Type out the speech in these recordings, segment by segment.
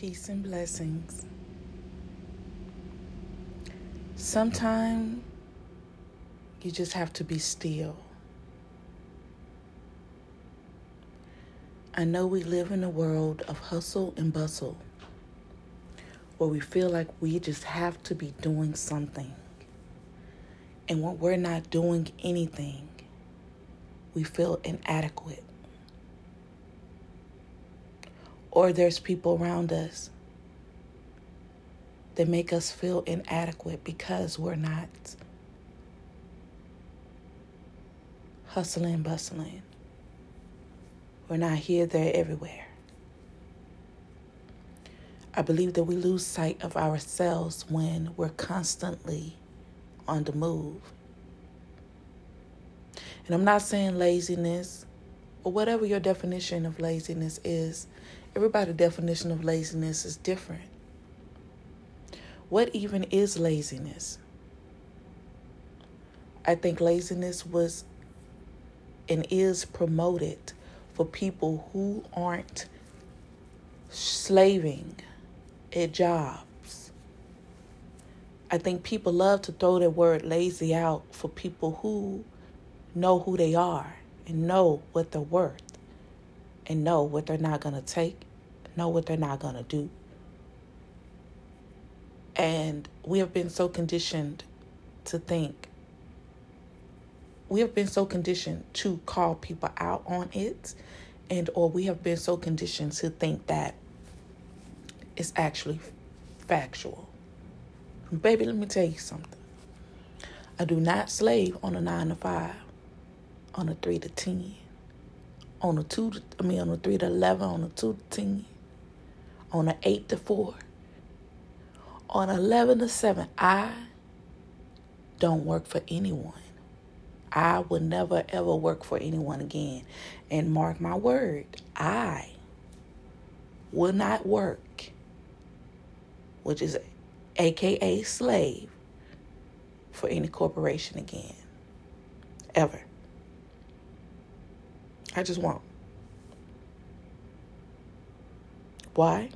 Peace and blessings. Sometimes you just have to be still. I know we live in a world of hustle and bustle where we feel like we just have to be doing something. And when we're not doing anything, we feel inadequate. Or there's people around us that make us feel inadequate because we're not hustling, bustling. We're not here, there, everywhere. I believe that we lose sight of ourselves when we're constantly on the move. And I'm not saying laziness or whatever your definition of laziness is. Everybody's definition of laziness is different. What even is laziness? I think laziness was and is promoted for people who aren't slaving at jobs. I think people love to throw the word lazy out for people who know who they are and know what they're worth and know what they're not going to take, know what they're not going to do. And we have been so conditioned to think, we have been so conditioned to call people out on it, and or we have been so conditioned to think that it's actually factual. Baby, let me tell you something. I do not slave on a nine to five, on a three to ten, on a two to, I mean on a three to eleven, on a two to ten, on an eight to four on 11 to 7, I don't work for anyone. I will never ever work for anyone again. And mark my word, I will not work, which is AKA slave, for any corporation again. Ever. I just won't. Why?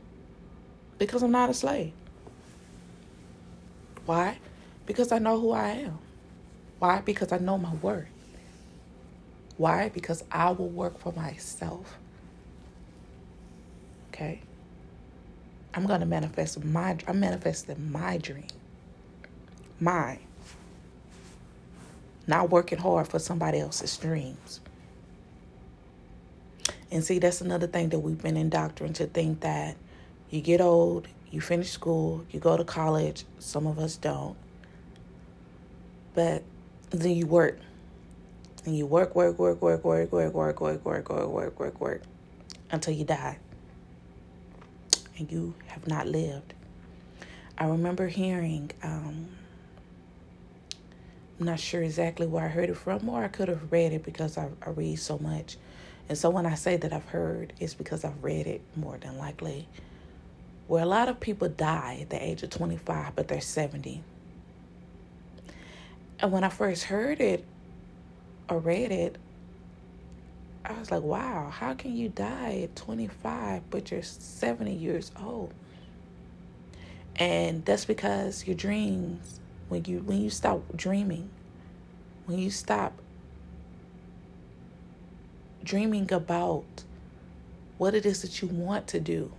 Because I'm not a slave. Why? Because I know who I am. Why? Because I know my worth. Why? Because I will work for myself. Okay? I'm going to manifest my I'm manifesting my dream. Mine. Not working hard for somebody else's dreams. And see, that's another thing that we've been indoctrinated to think that you get old, you finish school, you go to college. Some of us don't. But then you work. And you work, work, work, work, work, work, work, work, work, work, work, work, work until you die. And you have not lived. I remember hearing, um, I'm not sure exactly where I heard it from, or I could have read it because I, I read so much. And so when I say that I've heard, it's because I've read it more than likely where a lot of people die at the age of 25, but they're 70. And when I first heard it or read it, I was like, wow, how can you die at 25 but you're 70 years old? And that's because your dreams, when you when you stop dreaming, when you stop dreaming about what it is that you want to do,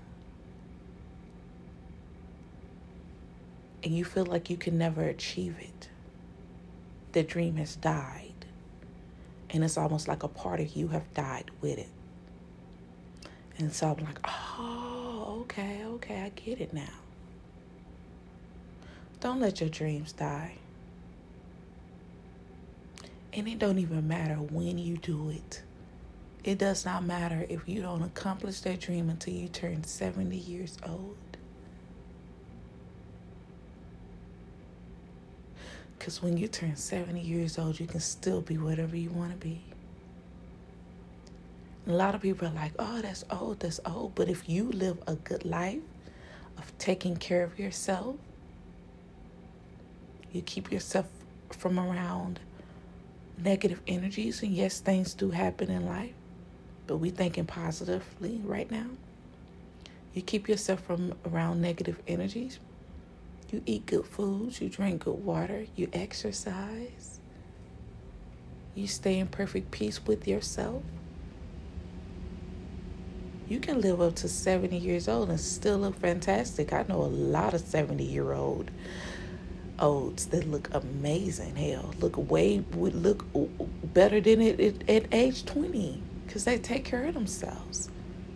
and you feel like you can never achieve it, the dream has died. And it's almost like a part of you have died with it. And so I'm like, oh, okay, okay, I get it now. Don't let your dreams die. And it don't even matter when you do it. It does not matter if you don't accomplish that dream until you turn 70 years old. Because when you turn 70 years old, you can still be whatever you want to be. a lot of people are like, oh, that's old, that's old. But if you live a good life of taking care of yourself, you keep yourself from around negative energies. And yes, things do happen in life, but we thinking positively right now. You keep yourself from around negative energies. You eat good foods, you drink good water, you exercise. You stay in perfect peace with yourself. You can live up to 70 years old and still look fantastic. I know a lot of 70 year old olds that look amazing. Hell, look way would look better than it, it at age 20 because they take care of themselves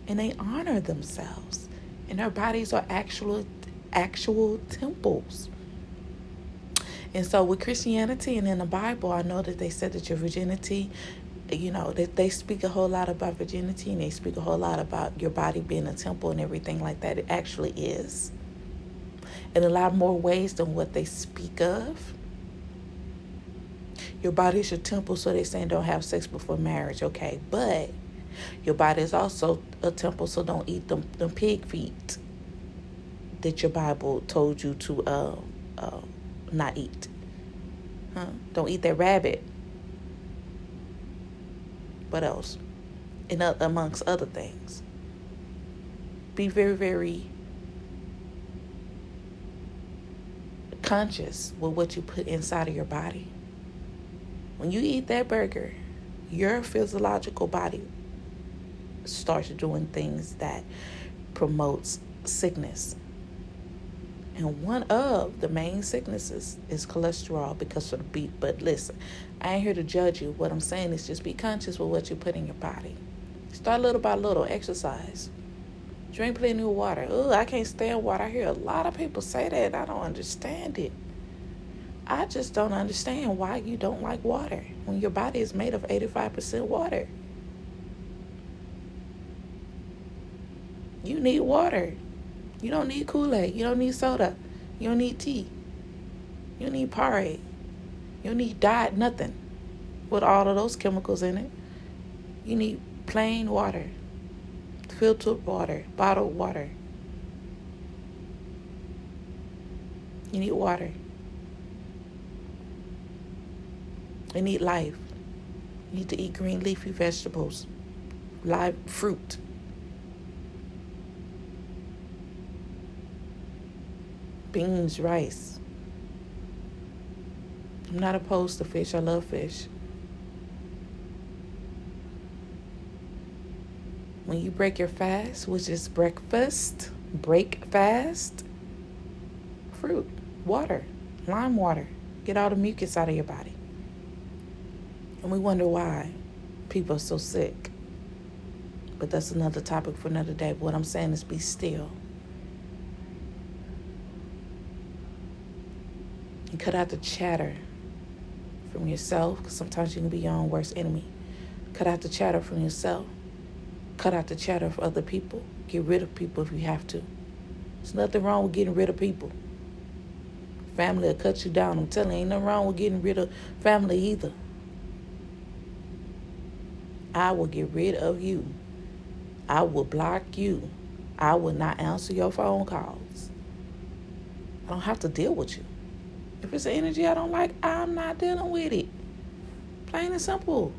and they honor themselves, and their bodies are actual actual temples. And so with Christianity and in the Bible, I know that they said that your virginity, you know, that they speak a whole lot about virginity and they speak a whole lot about your body being a temple and everything like that. It actually is in a lot more ways than what they speak of. Your body is your temple, so they saying don't have sex before marriage, okay? But your body is also a temple, so don't eat them, them pig feet that your Bible told you to uh, uh, not eat. Huh? Don't eat that rabbit. What else? And uh, amongst other things. Be very, very conscious with what you put inside of your body. When you eat that burger, your physiological body starts doing things that promotes sickness. And one of the main sicknesses is cholesterol because of the beat. But listen, I ain't here to judge you. What I'm saying is just be conscious with what you put in your body. Start little by little, exercise. Drink plenty of water. Oh, I can't stand water. I hear a lot of people say that. I don't understand it. I just don't understand why you don't like water when your body is made of 85% water. You need water. You don't need Kool Aid. You don't need soda. You don't need tea. You don't need Powerade. You don't need diet, nothing with all of those chemicals in it. You need plain water filtered water, bottled water. You need water. You need life. You need to eat green leafy vegetables, live fruit. Beans, rice. I'm not opposed to fish. I love fish. when you break your fast, which is breakfast, break fast, fruit, water, lime water, get all the mucus out of your body. And we wonder why people are so sick. But that's another topic for another day. But what I'm saying is be still. And cut out the chatter from yourself, because sometimes you can be your own worst enemy. Cut out the chatter from yourself. Cut out the chatter of other people. Get rid of people if you have to. There's nothing wrong with getting rid of people. Family will cut you down. I'm telling you, ain't nothing wrong with getting rid of family either. I will get rid of you. I will block you. I will not answer your phone calls. I don't have to deal with you. If it's an energy I don't like, I'm not dealing with it. Plain and simple.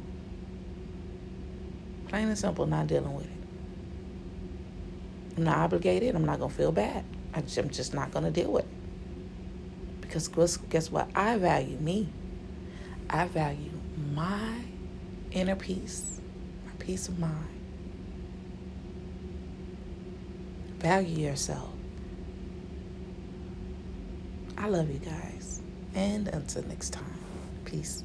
Plain and simple, not dealing with it. I'm not obligated. I'm not going to feel bad. I'm just not going to deal with it. Because guess what? I value me. I value my inner peace, peace of mind. Value yourself. I love you guys. And until next time, peace.